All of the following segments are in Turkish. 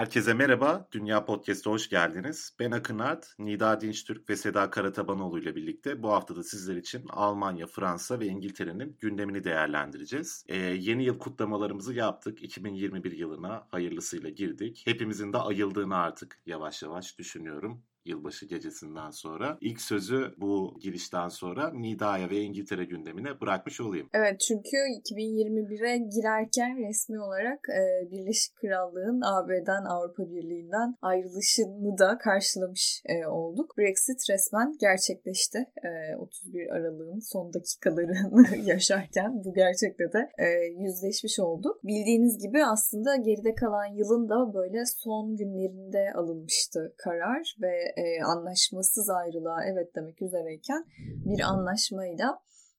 Herkese merhaba, Dünya Podcast'a hoş geldiniz. Ben Akın Art, Nida Dinçtürk ve Seda Karatabanoğlu ile birlikte bu hafta da sizler için Almanya, Fransa ve İngiltere'nin gündemini değerlendireceğiz. Ee, yeni yıl kutlamalarımızı yaptık. 2021 yılına hayırlısıyla girdik. Hepimizin de ayıldığını artık yavaş yavaş düşünüyorum yılbaşı gecesinden sonra. İlk sözü bu girişten sonra Nida'ya ve İngiltere gündemine bırakmış olayım. Evet çünkü 2021'e girerken resmi olarak e, Birleşik Krallığın AB'den Avrupa Birliği'nden ayrılışını da karşılamış e, olduk. Brexit resmen gerçekleşti. E, 31 Aralık'ın son dakikalarını yaşarken bu gerçekte de e, yüzleşmiş olduk. Bildiğiniz gibi aslında geride kalan yılın da böyle son günlerinde alınmıştı karar ve e, anlaşmasız ayrılığa evet demek üzereyken bir anlaşmayla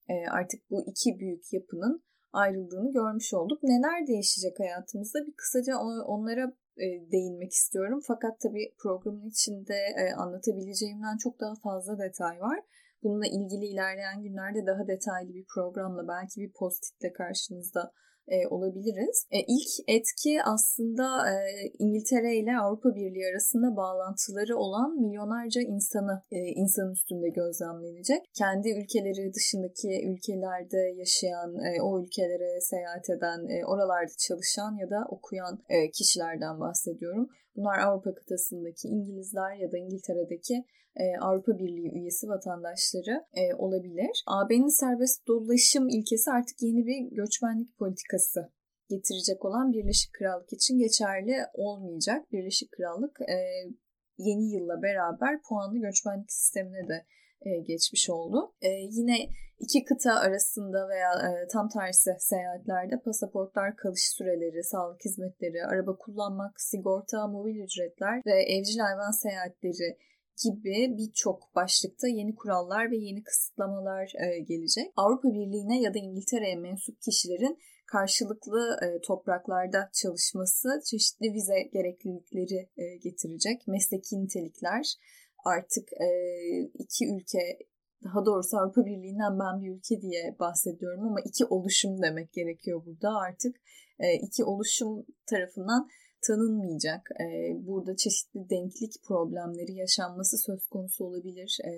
e, artık bu iki büyük yapının ayrıldığını görmüş olduk. Neler değişecek hayatımızda bir kısaca onlara e, değinmek istiyorum. Fakat tabii programın içinde e, anlatabileceğimden çok daha fazla detay var. Bununla ilgili ilerleyen günlerde daha detaylı bir programla belki bir post-itle karşınızda e, olabiliriz. E, ilk etki aslında e, İngiltere ile Avrupa Birliği arasında bağlantıları olan milyonlarca insanı e, insanın üstünde gözlemlenecek. Kendi ülkeleri dışındaki ülkelerde yaşayan, e, o ülkelere seyahat eden, e, oralarda çalışan ya da okuyan e, kişilerden bahsediyorum. Bunlar Avrupa kıtasındaki İngilizler ya da İngiltere'deki e, Avrupa Birliği üyesi vatandaşları e, olabilir. AB'nin serbest dolaşım ilkesi artık yeni bir göçmenlik politikası getirecek olan Birleşik Krallık için geçerli olmayacak. Birleşik Krallık e, yeni yılla beraber puanlı göçmenlik sistemine de e, geçmiş oldu. E, yine iki kıta arasında veya e, tam tersi seyahatlerde pasaportlar, kalış süreleri, sağlık hizmetleri, araba kullanmak, sigorta, mobil ücretler ve evcil hayvan seyahatleri gibi birçok başlıkta yeni kurallar ve yeni kısıtlamalar e, gelecek. Avrupa Birliği'ne ya da İngiltere'ye mensup kişilerin karşılıklı e, topraklarda çalışması çeşitli vize gereklilikleri getirecek. Mesleki nitelikler artık iki ülke daha doğrusu Avrupa Birliği'nden ben bir ülke diye bahsediyorum ama iki oluşum demek gerekiyor burada artık. E, iki oluşum tarafından tanınmayacak. E, burada çeşitli denklik problemleri yaşanması söz konusu olabilir. E,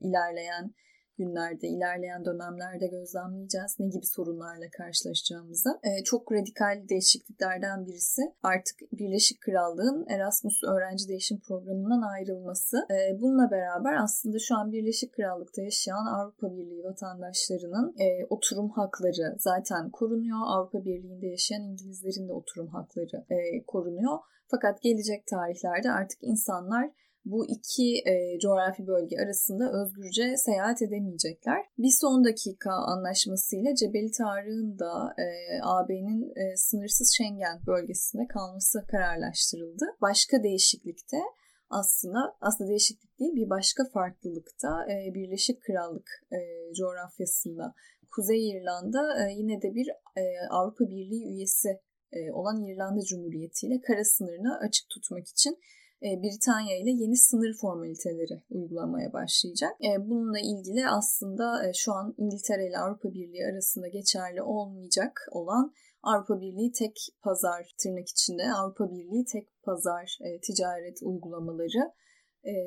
ilerleyen günlerde, ilerleyen dönemlerde gözlemleyeceğiz ne gibi sorunlarla karşılaşacağımızı. E, çok radikal değişikliklerden birisi artık Birleşik Krallığın Erasmus öğrenci değişim programından ayrılması. E, bununla beraber aslında şu an Birleşik Krallık'ta yaşayan Avrupa Birliği vatandaşlarının e, oturum hakları zaten korunuyor. Avrupa Birliği'nde yaşayan İngilizlerin de oturum hakları e, korunuyor. Fakat gelecek tarihlerde artık insanlar bu iki e, coğrafi bölge arasında özgürce seyahat edemeyecekler. Bir son dakika anlaşmasıyla Cebeli Tarık'ın da e, AB'nin e, sınırsız Schengen bölgesinde kalması kararlaştırıldı. Başka değişiklikte aslında aslında değişiklik değil bir başka farklılıkta e, Birleşik Krallık e, coğrafyasında Kuzey İrlanda e, yine de bir e, Avrupa Birliği üyesi e, olan İrlanda Cumhuriyeti ile kara sınırını açık tutmak için Britanya ile yeni sınır formaliteleri uygulamaya başlayacak. E, bununla ilgili aslında e, şu an İngiltere ile Avrupa Birliği arasında geçerli olmayacak olan Avrupa Birliği tek pazar tırnak içinde Avrupa Birliği tek pazar ticaret uygulamaları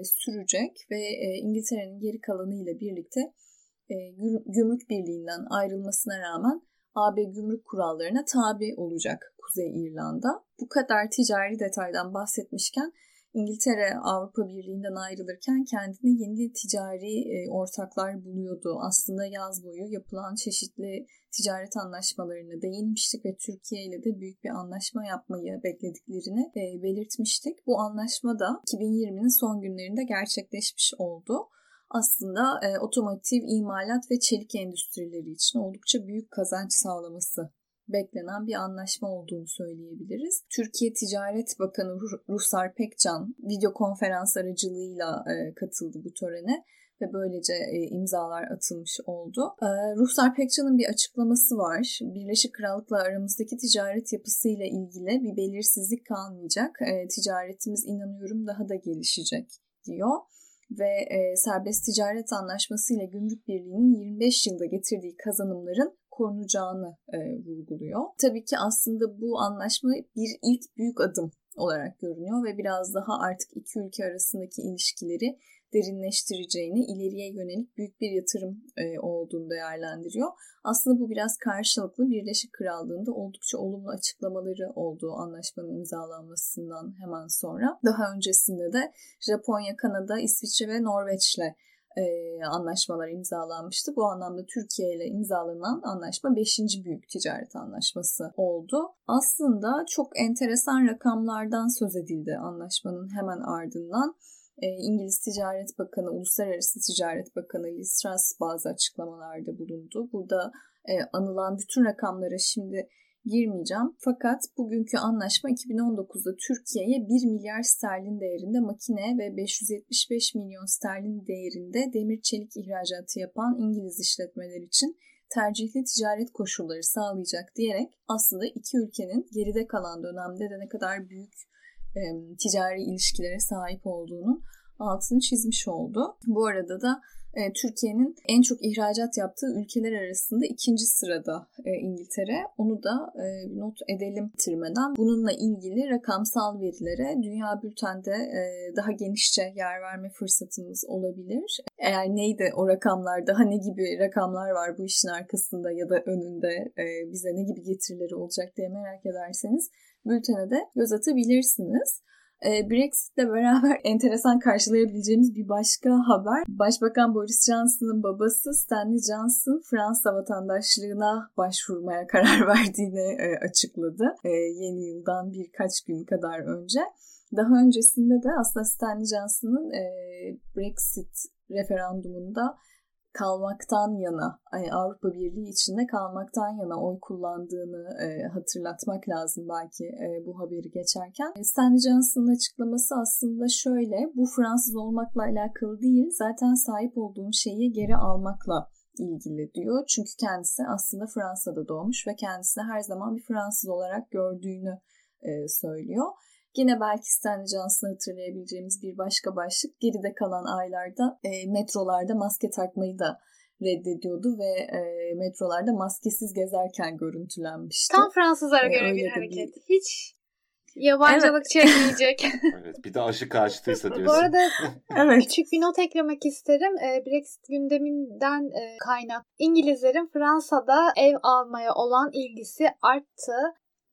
sürecek ve İngiltere'nin geri kalanı ile birlikte gümrük birliğinden ayrılmasına rağmen AB gümrük kurallarına tabi olacak Kuzey İrlanda. Bu kadar ticari detaydan bahsetmişken İngiltere Avrupa Birliği'nden ayrılırken kendine yeni ticari e, ortaklar buluyordu. Aslında yaz boyu yapılan çeşitli ticaret anlaşmalarına değinmiştik ve Türkiye ile de büyük bir anlaşma yapmayı beklediklerini e, belirtmiştik. Bu anlaşma da 2020'nin son günlerinde gerçekleşmiş oldu aslında e, otomotiv, imalat ve çelik endüstrileri için oldukça büyük kazanç sağlaması beklenen bir anlaşma olduğunu söyleyebiliriz. Türkiye Ticaret Bakanı Ruslar Pekcan video konferans aracılığıyla e, katıldı bu törene. ve böylece e, imzalar atılmış oldu. E, Ruhsar Pekcan'ın bir açıklaması var. Birleşik Krallık'la aramızdaki ticaret yapısıyla ilgili bir belirsizlik kalmayacak. Ticaretimiz inanıyorum daha da gelişecek diyor ve e, serbest ticaret anlaşması ile gümrük birliğinin 25 yılda getirdiği kazanımların korunacağını e, vurguluyor. Tabii ki aslında bu anlaşma bir ilk büyük adım olarak görünüyor ve biraz daha artık iki ülke arasındaki ilişkileri derinleştireceğini, ileriye yönelik büyük bir yatırım e, olduğunu değerlendiriyor. Aslında bu biraz karşılıklı Birleşik Krallığı'nda oldukça olumlu açıklamaları olduğu anlaşmanın imzalanmasından hemen sonra. Daha öncesinde de Japonya, Kanada, İsviçre ve Norveç'le e, anlaşmalar imzalanmıştı. Bu anlamda Türkiye ile imzalanan anlaşma 5. büyük ticaret anlaşması oldu. Aslında çok enteresan rakamlardan söz edildi anlaşmanın hemen ardından. E, İngiliz Ticaret Bakanı, Uluslararası Ticaret Bakanı Liz Truss bazı açıklamalarda bulundu. Burada e, anılan bütün rakamlara şimdi girmeyeceğim. Fakat bugünkü anlaşma 2019'da Türkiye'ye 1 milyar sterlin değerinde makine ve 575 milyon sterlin değerinde demir çelik ihracatı yapan İngiliz işletmeler için tercihli ticaret koşulları sağlayacak diyerek aslında iki ülkenin geride kalan dönemde de ne kadar büyük e, ticari ilişkilere sahip olduğunu altını çizmiş oldu. Bu arada da e, Türkiye'nin en çok ihracat yaptığı ülkeler arasında ikinci sırada e, İngiltere. Onu da e, not edelim bitirmeden. Bununla ilgili rakamsal verilere Dünya Bülten'de daha genişçe yer verme fırsatımız olabilir. Eğer neydi o rakamlar, daha ne gibi rakamlar var bu işin arkasında ya da önünde bize ne gibi getirileri olacak diye merak ederseniz bültene de göz atabilirsiniz. Ee, Brexit'le beraber enteresan karşılayabileceğimiz bir başka haber. Başbakan Boris Johnson'ın babası Stanley Johnson Fransa vatandaşlığına başvurmaya karar verdiğini e, açıkladı. E, yeni yıldan birkaç gün kadar önce. Daha öncesinde de aslında Stanley Johnson'ın e, Brexit referandumunda kalmaktan yana, Avrupa Birliği içinde kalmaktan yana oy kullandığını e, hatırlatmak lazım belki e, bu haberi geçerken. E, Stanley Johnson'ın açıklaması aslında şöyle, bu Fransız olmakla alakalı değil, zaten sahip olduğum şeyi geri almakla ilgili diyor. Çünkü kendisi aslında Fransa'da doğmuş ve kendisini her zaman bir Fransız olarak gördüğünü söylüyor. Yine belki Stanley Johnson'ı hatırlayabileceğimiz bir başka başlık geride kalan aylarda e, metrolarda maske takmayı da reddediyordu ve e, metrolarda maskesiz gezerken görüntülenmişti. Tam Fransızlara e, göre bir hareket. Bir... Hiç yabancılık evet. çekmeyecek. evet, bir de aşı karşıtıysa diyorsun. Bu arada evet. küçük bir not eklemek isterim. E, Brexit gündeminden e, kaynak. İngilizlerin Fransa'da ev almaya olan ilgisi arttı.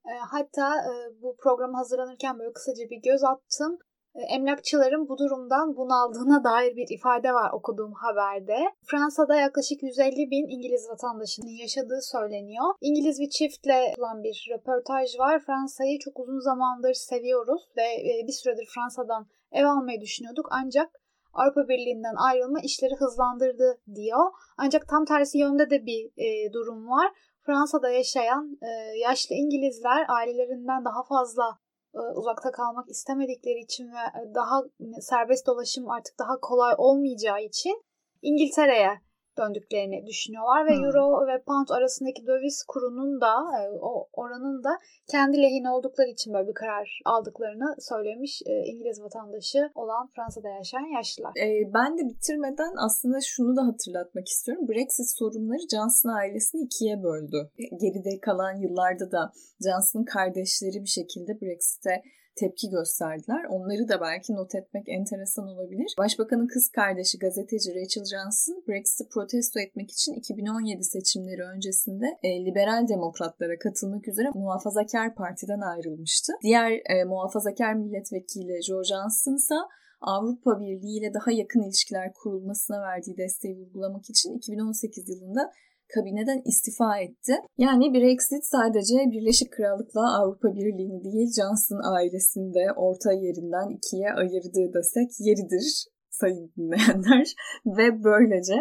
E, hatta e, bu program hazırlanırken böyle kısaca bir göz attım. E, emlakçıların bu durumdan bunaldığına dair bir ifade var okuduğum haberde. Fransa'da yaklaşık 150 bin İngiliz vatandaşının yaşadığı söyleniyor. İngiliz bir çiftle yapılan bir röportaj var. Fransa'yı çok uzun zamandır seviyoruz ve bir süredir Fransa'dan ev almayı düşünüyorduk ancak Avrupa Birliği'nden ayrılma işleri hızlandırdı diyor. Ancak tam tersi yönde de bir e, durum var. Fransa'da yaşayan e, yaşlı İngilizler ailelerinden daha fazla e, uzakta kalmak istemedikleri için ve daha serbest dolaşım artık daha kolay olmayacağı için İngiltere'ye döndüklerini düşünüyorlar ve hmm. euro ve pound arasındaki döviz kurunun da e, o oranın da kendi lehine oldukları için böyle bir karar aldıklarını söylemiş e, İngiliz vatandaşı olan Fransa'da yaşayan yaşlılar. E, ben de bitirmeden aslında şunu da hatırlatmak istiyorum. Brexit sorunları Johnson ailesini ikiye böldü. Geride kalan yıllarda da Johnson'ın kardeşleri bir şekilde Brexit'e tepki gösterdiler. Onları da belki not etmek enteresan olabilir. Başbakanın kız kardeşi gazeteci Rachel Johnson Brexit'i protesto etmek için 2017 seçimleri öncesinde e, liberal demokratlara katılmak üzere muhafazakar partiden ayrılmıştı. Diğer e, muhafazakar milletvekili Joe Johnson ise Avrupa Birliği ile daha yakın ilişkiler kurulmasına verdiği desteği vurgulamak için 2018 yılında kabineden istifa etti. Yani Brexit sadece Birleşik Krallık'la Avrupa Birliği'ni değil Johnson ailesinde orta yerinden ikiye ayırdığı desek yeridir sayın dinleyenler. Ve böylece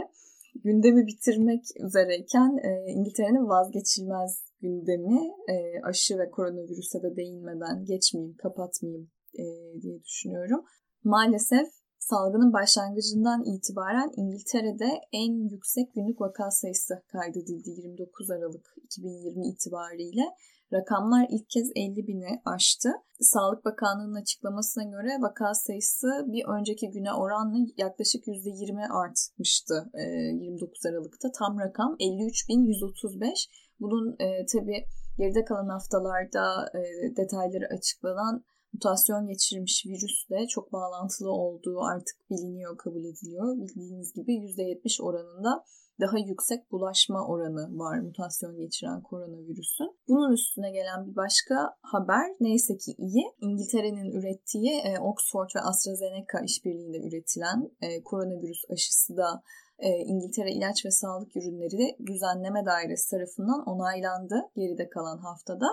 gündemi bitirmek üzereyken e, İngiltere'nin vazgeçilmez gündemi e, aşı ve koronavirüse de değinmeden geçmeyeyim, kapatmayayım e, diye düşünüyorum. Maalesef salgının başlangıcından itibaren İngiltere'de en yüksek günlük vaka sayısı kaydedildi 29 Aralık 2020 itibariyle. Rakamlar ilk kez 50 bini aştı. Sağlık Bakanlığı'nın açıklamasına göre vaka sayısı bir önceki güne oranla yaklaşık %20 artmıştı 29 Aralık'ta. Tam rakam 53.135. Bunun e, tabi geride kalan haftalarda e, detayları açıklanan mutasyon geçirmiş virüsle çok bağlantılı olduğu artık biliniyor, kabul ediliyor. Bildiğiniz gibi %70 oranında daha yüksek bulaşma oranı var mutasyon geçiren koronavirüsün. Bunun üstüne gelen bir başka haber neyse ki iyi. İngiltere'nin ürettiği e, Oxford ve AstraZeneca işbirliğinde üretilen e, koronavirüs aşısı da e, İngiltere İlaç ve Sağlık Ürünleri Düzenleme Dairesi tarafından onaylandı geride kalan haftada.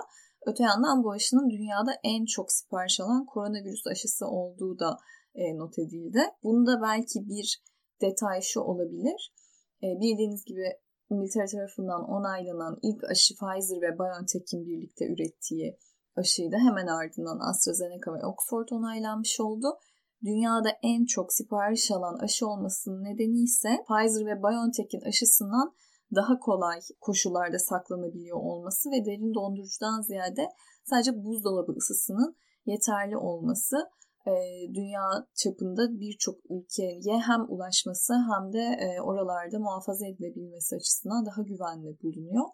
Öte yandan bu aşının dünyada en çok sipariş alan koronavirüs aşısı olduğu da e, not edildi. Bunda belki bir detay şu olabilir. E, bildiğiniz gibi İngiltere tarafından onaylanan ilk aşı Pfizer ve BioNTech'in birlikte ürettiği aşıydı. Hemen ardından AstraZeneca ve Oxford onaylanmış oldu. Dünyada en çok sipariş alan aşı olmasının nedeni ise Pfizer ve BioNTech'in aşısından daha kolay koşullarda saklanabiliyor olması ve derin dondurucudan ziyade sadece buzdolabı ısısının yeterli olması e, dünya çapında birçok ülkeye hem ulaşması hem de e, oralarda muhafaza edilebilmesi açısından daha güvenli bulunuyor.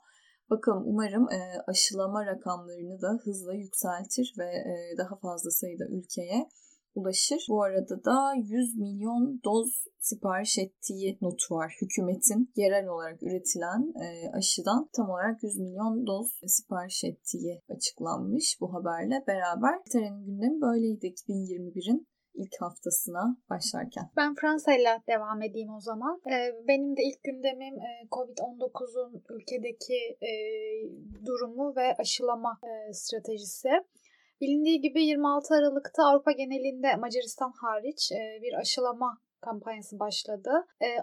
Bakalım umarım e, aşılama rakamlarını da hızla yükseltir ve daha fazla sayıda ülkeye ulaşır. Bu arada da 100 milyon doz sipariş ettiği notu var. Hükümetin yerel olarak üretilen e, aşıdan tam olarak 100 milyon doz sipariş ettiği açıklanmış bu haberle beraber. İngiltere'nin gündemi böyleydi 2021'in ilk haftasına başlarken. Ben Fransa ile devam edeyim o zaman. Ee, benim de ilk gündemim e, Covid-19'un ülkedeki e, durumu ve aşılama e, stratejisi. Bilindiği gibi 26 Aralık'ta Avrupa genelinde Macaristan hariç e, bir aşılama kampanyası başladı.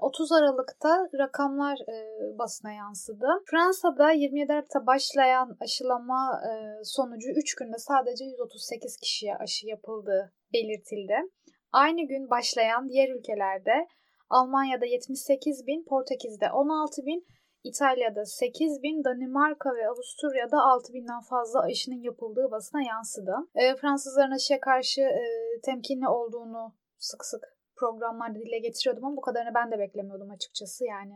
30 e, Aralık'ta rakamlar e, basına yansıdı. Fransa'da 27 Aralık'ta başlayan aşılama sonucu 3 günde sadece 138 kişiye aşı yapıldığı belirtildi. Aynı gün başlayan diğer ülkelerde Almanya'da 78 bin, Portekiz'de 16 bin, İtalya'da 8 bin, Danimarka ve Avusturya'da 6 binden fazla aşının yapıldığı basına yansıdı. E, Fransızların aşıya karşı e, temkinli olduğunu sık sık programlarda dile getiriyordum ama bu kadarını ben de beklemiyordum açıkçası. Yani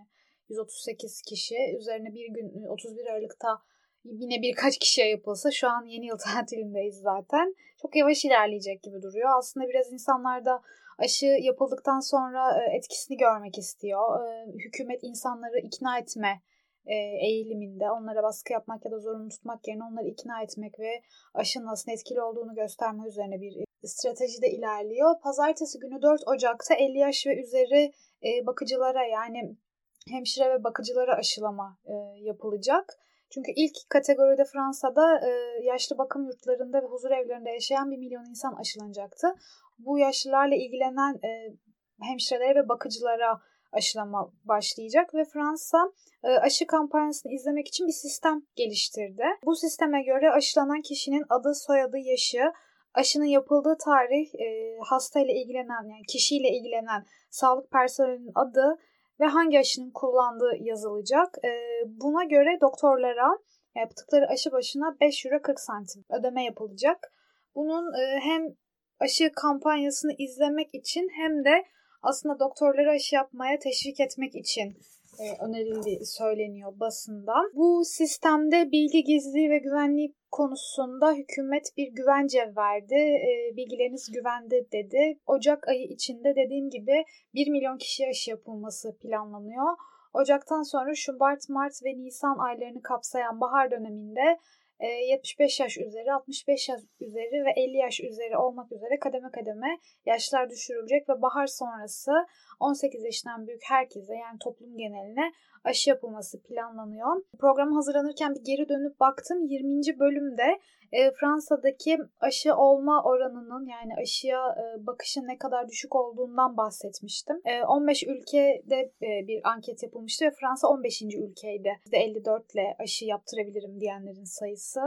138 kişi üzerine bir gün 31 Aralık'ta yine birkaç kişiye yapılsa şu an yeni yıl tatilindeyiz zaten. Çok yavaş ilerleyecek gibi duruyor. Aslında biraz insanlar da aşı yapıldıktan sonra e, etkisini görmek istiyor. E, hükümet insanları ikna etme e, eğiliminde onlara baskı yapmak ya da zorunlu tutmak yerine onları ikna etmek ve aşının aslında etkili olduğunu gösterme üzerine bir stratejide ilerliyor. Pazartesi günü 4 Ocak'ta 50 yaş ve üzeri bakıcılara yani hemşire ve bakıcılara aşılama yapılacak. Çünkü ilk kategoride Fransa'da yaşlı bakım yurtlarında ve huzur evlerinde yaşayan bir milyon insan aşılanacaktı bu yaşlılarla ilgilenen e, hemşirelere ve bakıcılara aşılama başlayacak ve Fransa e, aşı kampanyasını izlemek için bir sistem geliştirdi. Bu sisteme göre aşılanan kişinin adı, soyadı, yaşı, aşının yapıldığı tarih, e, hastayla ilgilenen yani kişiyle ilgilenen sağlık personelinin adı ve hangi aşının kullandığı yazılacak. E, buna göre doktorlara yaptıkları aşı başına 5 euro 40 santim ödeme yapılacak. Bunun hem aşı kampanyasını izlemek için hem de aslında doktorları aşı yapmaya teşvik etmek için e, önerildiği söyleniyor basında. Bu sistemde bilgi gizliliği ve güvenliği konusunda hükümet bir güvence verdi. E, bilgileriniz güvende dedi. Ocak ayı içinde dediğim gibi 1 milyon kişiye aşı yapılması planlanıyor. Ocaktan sonra Şubat, Mart ve Nisan aylarını kapsayan bahar döneminde 75 yaş üzeri, 65 yaş üzeri ve 50 yaş üzeri olmak üzere kademe kademe yaşlar düşürülecek ve bahar sonrası 18 yaşından büyük herkese yani toplum geneline aşı yapılması planlanıyor. Program hazırlanırken bir geri dönüp baktım 20. bölümde e, Fransa'daki aşı olma oranının yani aşıya e, bakışın ne kadar düşük olduğundan bahsetmiştim. E, 15 ülkede e, bir anket yapılmıştı ve Fransa 15. ülkeydi. %54 ile aşı yaptırabilirim diyenlerin sayısı.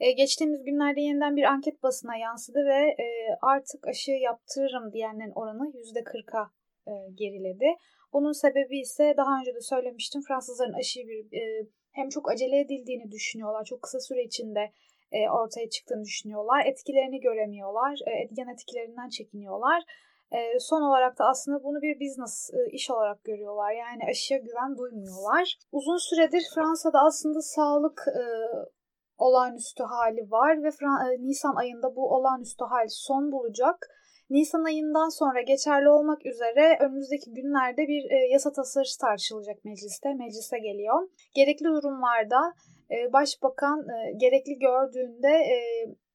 E, geçtiğimiz günlerde yeniden bir anket basına yansıdı ve e, artık aşı yaptırırım diyenlerin oranı %40'a e, geriledi. Bunun sebebi ise daha önce de söylemiştim Fransızların aşıyı bir e, hem çok acele edildiğini düşünüyorlar. Çok kısa süre içinde e, ortaya çıktığını düşünüyorlar. Etkilerini göremiyorlar. E, yan etkilerinden çekiniyorlar. E, son olarak da aslında bunu bir business e, iş olarak görüyorlar. Yani aşıya güven duymuyorlar. Uzun süredir Fransa'da aslında sağlık e, olağanüstü hali var ve Fran- e, Nisan ayında bu olağanüstü hal son bulacak. Nisan ayından sonra geçerli olmak üzere önümüzdeki günlerde bir e, yasa tasarısı tartışılacak mecliste. Meclise geliyor. Gerekli durumlarda e, başbakan e, gerekli gördüğünde e,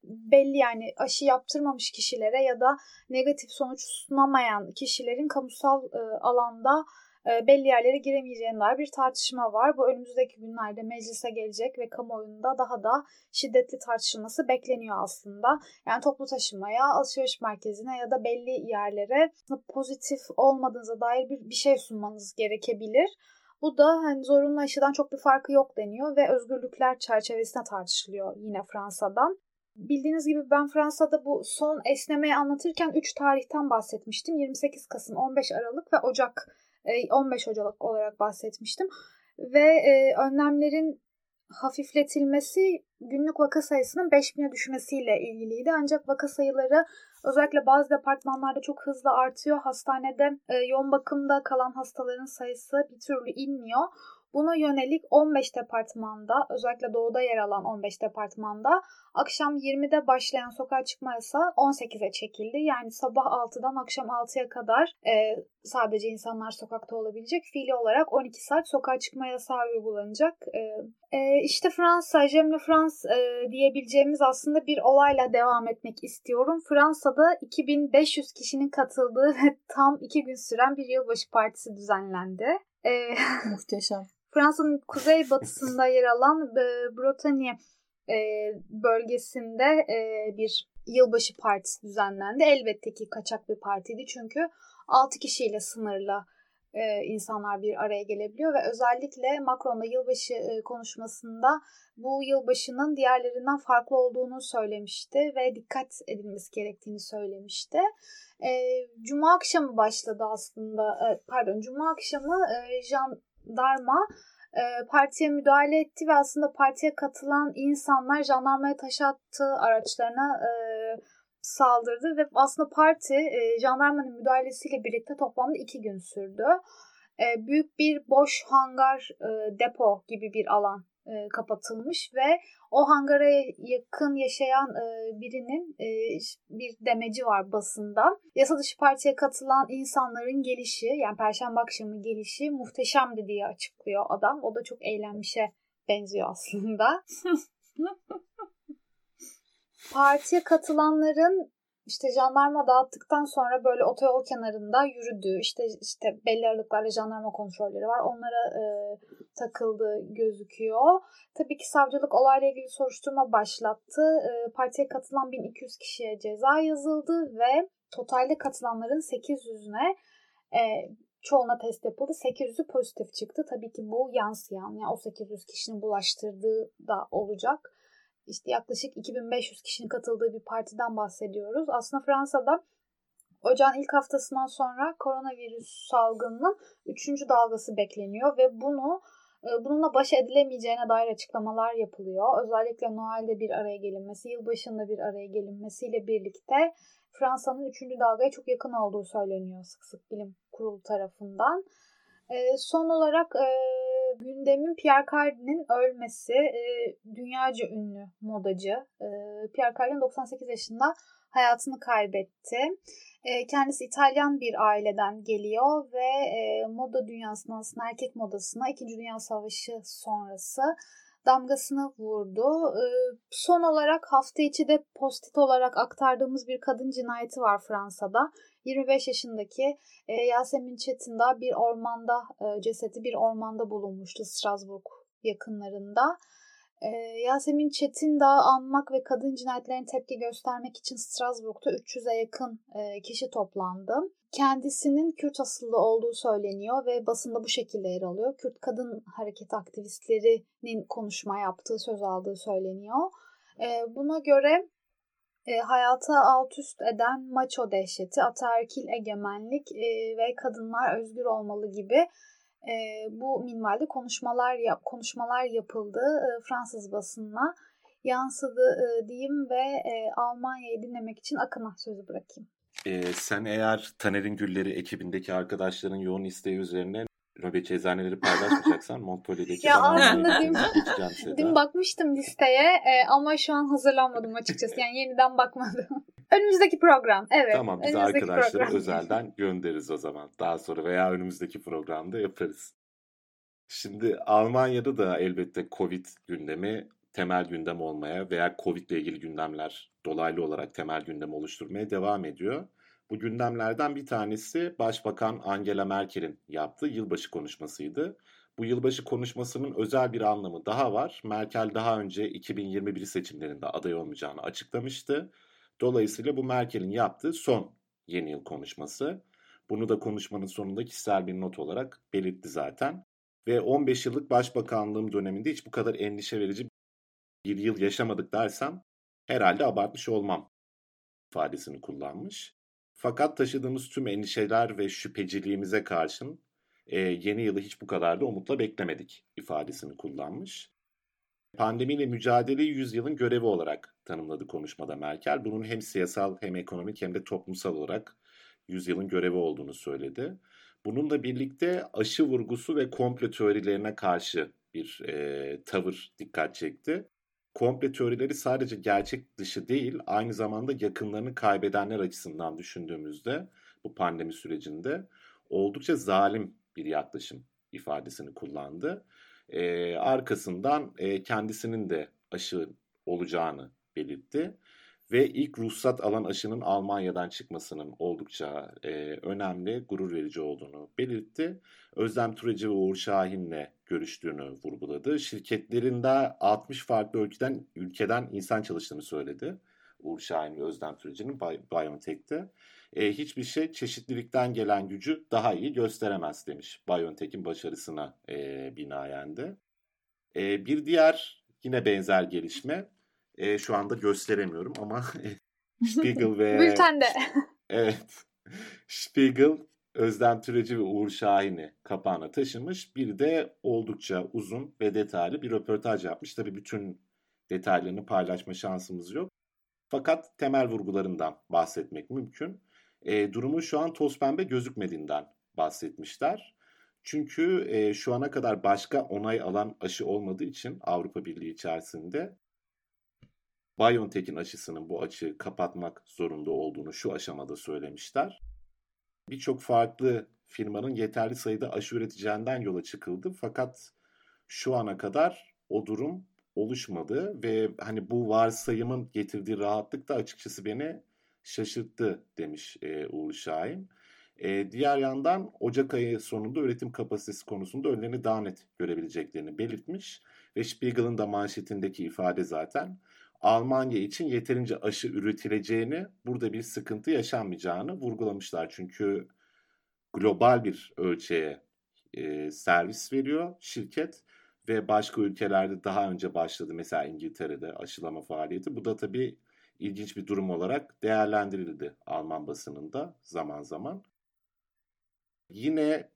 belli yani aşı yaptırmamış kişilere ya da negatif sonuç sunamayan kişilerin kamusal e, alanda belli yerlere giremeyeceğine dair bir tartışma var. Bu önümüzdeki günlerde meclise gelecek ve kamuoyunda daha da şiddetli tartışılması bekleniyor aslında. Yani toplu taşımaya, alışveriş merkezine ya da belli yerlere pozitif olmadığınıza dair bir, bir şey sunmanız gerekebilir. Bu da hani zorunlu aşıdan çok bir farkı yok deniyor ve özgürlükler çerçevesinde tartışılıyor yine Fransa'da. Bildiğiniz gibi ben Fransa'da bu son esnemeyi anlatırken 3 tarihten bahsetmiştim. 28 Kasım, 15 Aralık ve Ocak 15 e, Ocak olarak bahsetmiştim. Ve e, önlemlerin hafifletilmesi günlük vaka sayısının 5000'e düşmesiyle ilgiliydi. Ancak vaka sayıları özellikle bazı departmanlarda çok hızlı artıyor. Hastanede e, yoğun bakımda kalan hastaların sayısı bir türlü inmiyor. Buna yönelik 15 departmanda özellikle doğuda yer alan 15 departmanda akşam 20'de başlayan sokağa çıkma yasağı 18'e çekildi. Yani sabah 6'dan akşam 6'ya kadar e, sadece insanlar sokakta olabilecek. Fiili olarak 12 saat sokağa çıkma yasağı uygulanacak. E, e, işte Fransa, Jemle Frans e, diyebileceğimiz aslında bir olayla devam etmek istiyorum. Fransa'da 2500 kişinin katıldığı ve tam 2 gün süren bir yılbaşı partisi düzenlendi. E, Muhteşem. Fransa'nın kuzeybatısında yer alan e, Bretagne e, bölgesinde e, bir yılbaşı partisi düzenlendi. Elbette ki kaçak bir partiydi çünkü 6 kişiyle sınırlı e, insanlar bir araya gelebiliyor ve özellikle Macron'la yılbaşı e, konuşmasında bu yılbaşının diğerlerinden farklı olduğunu söylemişti ve dikkat edilmesi gerektiğini söylemişti. E, Cuma akşamı başladı aslında, e, pardon Cuma akşamı e, Jean jandarma e, partiye müdahale etti ve aslında partiye katılan insanlar jandarmaya taş attı, araçlarına e, saldırdı ve aslında parti e, jandarmanın müdahalesiyle birlikte toplamda iki gün sürdü. E, büyük bir boş hangar e, depo gibi bir alan e, kapatılmış ve o hangara yakın yaşayan e, birinin e, bir demeci var basında. Yasa dışı partiye katılan insanların gelişi yani Perşembe akşamı gelişi muhteşemdi diye açıklıyor adam. O da çok eğlenmişe benziyor aslında. Partiye katılanların işte jandarma dağıttıktan sonra böyle otoyol kenarında yürüdüğü işte işte belli aralıklarla jandarma kontrolleri var. Onlara e, takıldığı gözüküyor. Tabii ki savcılık olayla ilgili soruşturma başlattı. E, partiye katılan 1200 kişiye ceza yazıldı ve totalde katılanların 800'üne e, çoğuna test yapıldı. 800'ü pozitif çıktı. Tabii ki bu yansıyan yani o 800 kişinin bulaştırdığı da olacak işte yaklaşık 2500 kişinin katıldığı bir partiden bahsediyoruz. Aslında Fransa'da ocağın ilk haftasından sonra koronavirüs salgınının 3. dalgası bekleniyor ve bunu e, bununla baş edilemeyeceğine dair açıklamalar yapılıyor. Özellikle Noel'de bir araya gelinmesi, yılbaşında bir araya gelinmesiyle birlikte Fransa'nın 3. dalgaya çok yakın olduğu söyleniyor sık sık bilim kurulu tarafından. E, son olarak e, gündemin Pierre Cardin'in ölmesi. E, dünyaca ünlü modacı. E, Pierre Cardin 98 yaşında hayatını kaybetti. E, kendisi İtalyan bir aileden geliyor ve e, moda dünyasına aslında erkek modasına 2. Dünya Savaşı sonrası damgasını vurdu. E, son olarak hafta içi de postit olarak aktardığımız bir kadın cinayeti var Fransa'da. 25 yaşındaki e, Yasemin Çetin'da bir ormanda e, cesedi bir ormanda bulunmuştu Strasbourg yakınlarında. E, Yasemin Çetin Dağı anmak ve kadın cinayetlerine tepki göstermek için Strasbourg'da 300'e yakın e, kişi toplandı. Kendisinin Kürt asıllı olduğu söyleniyor ve basında bu şekilde yer alıyor. Kürt kadın hareket aktivistlerinin konuşma yaptığı, söz aldığı söyleniyor. E, buna göre e, hayata alt üst eden maço dehşeti, ataerkil egemenlik e, ve kadınlar özgür olmalı gibi e, bu minvalde konuşmalar yap, konuşmalar yapıldı e, Fransız basınına yansıdı e, diyeyim ve e, Almanya'yı dinlemek için Akın'a sözü bırakayım. E, sen eğer Taner'in Gülleri ekibindeki arkadaşların yoğun isteği üzerine nöbetçi eczaneleri paylaşmayacaksan Montpellier'deki Ya aslında dün, dün bakmıştım listeye e, ama şu an hazırlanmadım açıkçası. Yani yeniden bakmadım. Önümüzdeki program. Evet. Tamam biz program. özelden göndeririz o zaman. Daha sonra veya önümüzdeki programda yaparız. Şimdi Almanya'da da elbette Covid gündemi temel gündem olmaya veya Covid ile ilgili gündemler dolaylı olarak temel gündem oluşturmaya devam ediyor. Bu gündemlerden bir tanesi Başbakan Angela Merkel'in yaptığı yılbaşı konuşmasıydı. Bu yılbaşı konuşmasının özel bir anlamı daha var. Merkel daha önce 2021 seçimlerinde aday olmayacağını açıklamıştı. Dolayısıyla bu Merkel'in yaptığı son yeni yıl konuşması. Bunu da konuşmanın sonunda kişisel bir not olarak belirtti zaten. Ve 15 yıllık başbakanlığım döneminde hiç bu kadar endişe verici bir yıl yaşamadık dersem herhalde abartmış olmam ifadesini kullanmış. Fakat taşıdığımız tüm endişeler ve şüpheciliğimize karşın e, yeni yılı hiç bu kadar da umutla beklemedik ifadesini kullanmış. Pandemiyle mücadeleyi yüzyılın görevi olarak tanımladı konuşmada Merkel. Bunun hem siyasal hem ekonomik hem de toplumsal olarak yüzyılın görevi olduğunu söyledi. Bununla birlikte aşı vurgusu ve komplo teorilerine karşı bir e, tavır dikkat çekti. Komplo teorileri sadece gerçek dışı değil, aynı zamanda yakınlarını kaybedenler açısından düşündüğümüzde bu pandemi sürecinde oldukça zalim bir yaklaşım ifadesini kullandı. E, arkasından e, kendisinin de aşı olacağını belirtti ve ilk ruhsat alan aşının Almanya'dan çıkmasının oldukça e, önemli, gurur verici olduğunu belirtti. Özlem Turacı ve Uğur Şahin'le görüştüğünü vurguladı. Şirketlerinde 60 farklı ülkeden ülkeden insan çalıştığını söyledi. Uğur Şahin ve Özlem Turacı'nın BioNTech'te. E, hiçbir şey çeşitlilikten gelen gücü daha iyi gösteremez demiş BioNTech'in başarısına e, binaen de. E, bir diğer yine benzer gelişme e, şu anda gösteremiyorum ama Spiegel ve Bültende. evet Spiegel Özlem Türeci ve Uğur Şahin'i kapağına taşımış. Bir de oldukça uzun ve detaylı bir röportaj yapmış. Tabii bütün detaylarını paylaşma şansımız yok. Fakat temel vurgularından bahsetmek mümkün. E, durumun şu an toz pembe gözükmediğinden bahsetmişler. Çünkü e, şu ana kadar başka onay alan aşı olmadığı için Avrupa Birliği içerisinde BioNTech'in aşısının bu açığı kapatmak zorunda olduğunu şu aşamada söylemişler. Birçok farklı firmanın yeterli sayıda aşı üreteceğinden yola çıkıldı. Fakat şu ana kadar o durum oluşmadı ve hani bu varsayımın getirdiği rahatlık da açıkçası beni şaşırttı demiş e, Uğur Şahin. E, diğer yandan Ocak ayı sonunda üretim kapasitesi konusunda önlerini daha net görebileceklerini belirtmiş ve Spiegel'ın da manşetindeki ifade zaten Almanya için yeterince aşı üretileceğini, burada bir sıkıntı yaşanmayacağını vurgulamışlar. Çünkü global bir ölçeğe e, servis veriyor şirket ve başka ülkelerde daha önce başladı. Mesela İngiltere'de aşılama faaliyeti. Bu da tabii ilginç bir durum olarak değerlendirildi Alman basınında zaman zaman. Yine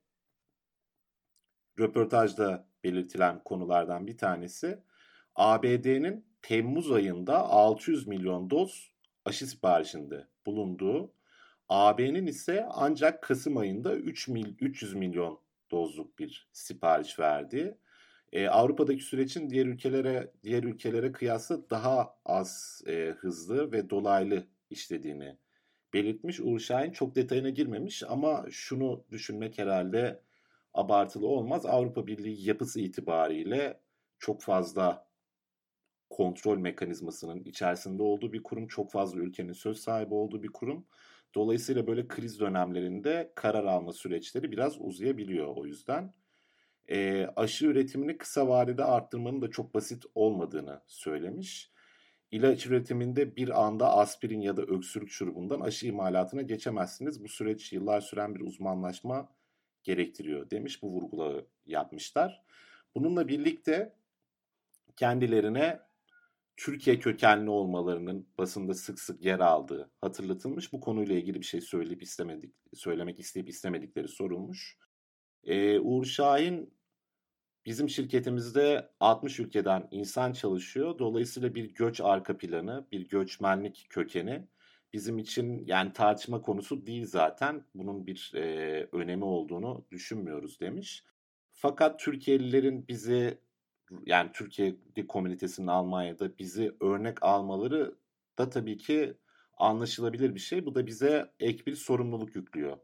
röportajda belirtilen konulardan bir tanesi ABD'nin Temmuz ayında 600 milyon doz aşı siparişinde bulunduğu, AB'nin ise ancak Kasım ayında 3 mil, 300 milyon dozluk bir sipariş verdi. Ee, Avrupa'daki sürecin diğer ülkelere diğer ülkelere kıyasla daha az e, hızlı ve dolaylı işlediğini belirtmiş. Uğur Şahin çok detayına girmemiş ama şunu düşünmek herhalde abartılı olmaz. Avrupa Birliği yapısı itibariyle çok fazla kontrol mekanizmasının içerisinde olduğu bir kurum, çok fazla ülkenin söz sahibi olduğu bir kurum. Dolayısıyla böyle kriz dönemlerinde karar alma süreçleri biraz uzayabiliyor o yüzden. E, aşı üretimini kısa vadede arttırmanın da çok basit olmadığını söylemiş. İlaç üretiminde bir anda aspirin ya da öksürük şurubundan aşı imalatına geçemezsiniz. Bu süreç yıllar süren bir uzmanlaşma gerektiriyor demiş. Bu vurguları yapmışlar. Bununla birlikte kendilerine Türkiye kökenli olmalarının basında sık sık yer aldığı hatırlatılmış. Bu konuyla ilgili bir şey söyleyip istemedik, söylemek isteyip istemedikleri sorulmuş. Ee, Uğur Şahin bizim şirketimizde 60 ülkeden insan çalışıyor. Dolayısıyla bir göç arka planı, bir göçmenlik kökeni bizim için yani tartışma konusu değil zaten. Bunun bir e, önemi olduğunu düşünmüyoruz demiş. Fakat Türkiye'lilerin bizi yani Türkiye komünitesinin Almanya'da bizi örnek almaları da tabii ki anlaşılabilir bir şey. Bu da bize ek bir sorumluluk yüklüyor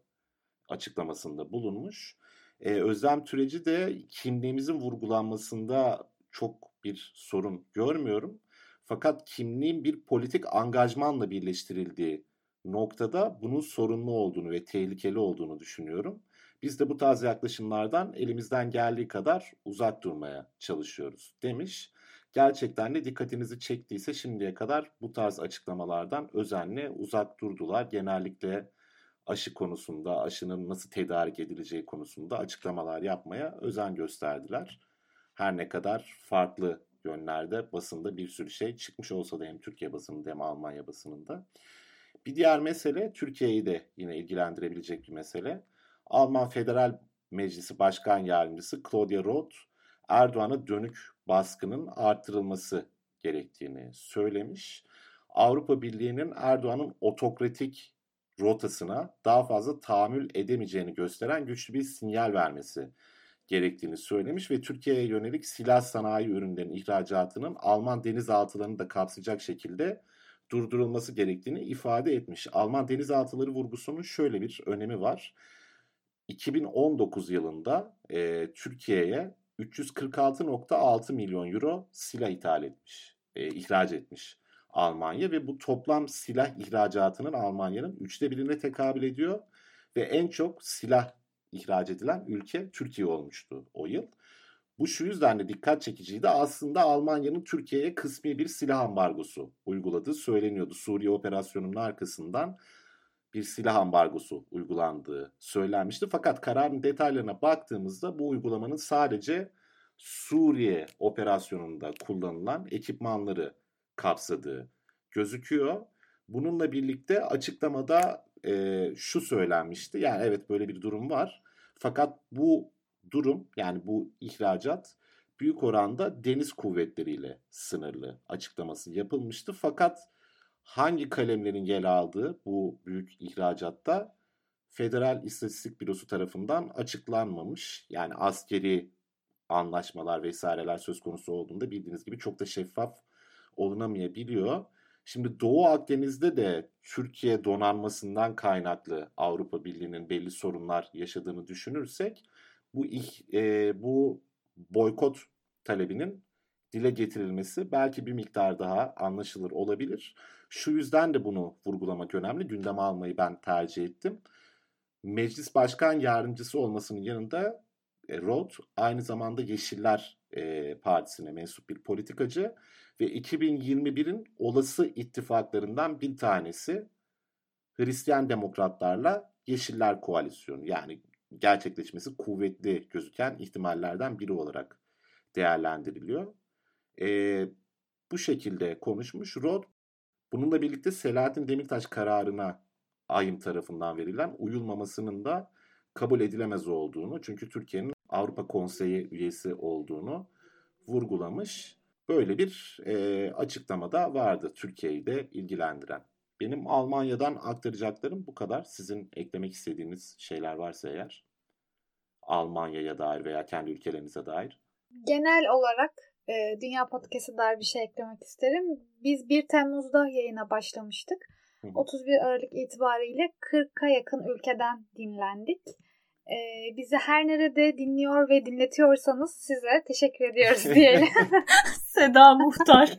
açıklamasında bulunmuş. Ee, Özlem Türeci de kimliğimizin vurgulanmasında çok bir sorun görmüyorum. Fakat kimliğin bir politik angajmanla birleştirildiği noktada bunun sorunlu olduğunu ve tehlikeli olduğunu düşünüyorum. Biz de bu tarz yaklaşımlardan elimizden geldiği kadar uzak durmaya çalışıyoruz demiş. Gerçekten de dikkatinizi çektiyse şimdiye kadar bu tarz açıklamalardan özenle uzak durdular. Genellikle aşı konusunda, aşının nasıl tedarik edileceği konusunda açıklamalar yapmaya özen gösterdiler. Her ne kadar farklı yönlerde basında bir sürü şey çıkmış olsa da hem Türkiye basınında hem Almanya basınında. Bir diğer mesele Türkiye'yi de yine ilgilendirebilecek bir mesele. Alman Federal Meclisi Başkan Yardımcısı Claudia Roth, Erdoğan'a dönük baskının artırılması gerektiğini söylemiş. Avrupa Birliği'nin Erdoğan'ın otokratik rotasına daha fazla tahammül edemeyeceğini gösteren güçlü bir sinyal vermesi gerektiğini söylemiş ve Türkiye'ye yönelik silah sanayi ürünlerinin ihracatının Alman denizaltılarını da kapsayacak şekilde durdurulması gerektiğini ifade etmiş. Alman denizaltıları vurgusunun şöyle bir önemi var. 2019 yılında e, Türkiye'ye 346.6 milyon euro silah ithal etmiş, e, ihraç etmiş Almanya ve bu toplam silah ihracatının Almanya'nın üçte birine tekabül ediyor ve en çok silah ihraç edilen ülke Türkiye olmuştu o yıl. Bu şu yüzden de dikkat çekiciydi. Aslında Almanya'nın Türkiye'ye kısmi bir silah ambargosu uyguladığı söyleniyordu. Suriye operasyonunun arkasından bir silah ambargosu uygulandığı söylenmişti. Fakat kararın detaylarına baktığımızda bu uygulamanın sadece Suriye operasyonunda kullanılan ekipmanları kapsadığı gözüküyor. Bununla birlikte açıklamada e, şu söylenmişti. Yani evet böyle bir durum var. Fakat bu durum yani bu ihracat büyük oranda deniz kuvvetleriyle sınırlı açıklaması yapılmıştı. Fakat hangi kalemlerin yer aldığı bu büyük ihracatta Federal İstatistik Bürosu tarafından açıklanmamış. Yani askeri anlaşmalar vesaireler söz konusu olduğunda bildiğiniz gibi çok da şeffaf olunamayabiliyor. Şimdi Doğu Akdeniz'de de Türkiye donanmasından kaynaklı Avrupa Birliği'nin belli sorunlar yaşadığını düşünürsek bu e, bu boykot talebinin dile getirilmesi belki bir miktar daha anlaşılır olabilir. Şu yüzden de bunu vurgulamak önemli. Gündeme almayı ben tercih ettim. Meclis Başkan Yardımcısı olmasının yanında e, Roth aynı zamanda Yeşiller e, Partisi'ne mensup bir politikacı ve 2021'in olası ittifaklarından bir tanesi Hristiyan Demokratlarla Yeşiller Koalisyonu yani gerçekleşmesi kuvvetli gözüken ihtimallerden biri olarak değerlendiriliyor. E, bu şekilde konuşmuş. Rod bununla birlikte Selahattin Demirtaş kararına AYM tarafından verilen uyulmamasının da kabul edilemez olduğunu çünkü Türkiye'nin Avrupa Konseyi üyesi olduğunu vurgulamış. Böyle bir e, açıklamada vardı Türkiye'yi de ilgilendiren. Benim Almanya'dan aktaracaklarım bu kadar. Sizin eklemek istediğiniz şeyler varsa eğer Almanya'ya dair veya kendi ülkelerinize dair. Genel olarak e, Dünya Podcast'a dair bir şey eklemek isterim. Biz 1 Temmuz'da yayına başlamıştık. 31 Aralık itibariyle 40'a yakın ülkeden dinlendik. Ee, bizi her nerede dinliyor ve dinletiyorsanız size teşekkür ediyoruz diyelim. Seda Muhtar.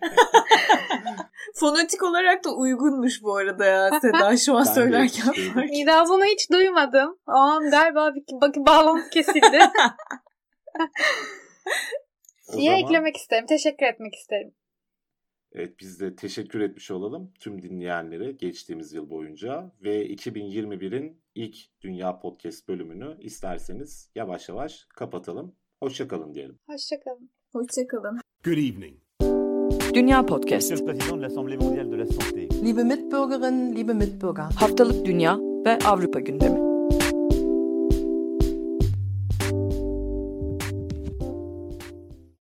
Fonetik olarak da uygunmuş bu arada ya Seda şu an söylerken. Nida bunu hiç duymadım. Aa, galiba bir, bakın bağlantı kesildi. Diye zaman... eklemek isterim. Teşekkür etmek isterim. Evet biz de teşekkür etmiş olalım tüm dinleyenlere geçtiğimiz yıl boyunca ve 2021'in ilk Dünya Podcast bölümünü isterseniz yavaş yavaş kapatalım. Hoşçakalın diyelim. Hoşçakalın. Hoşçakalın. Good evening. Dünya Podcast. Monsieur le Président de l'Assemblée mondiale de la santé. Liebe Mitbürgerinnen, liebe Mitbürger. Haftalık Dünya ve Avrupa gündemi.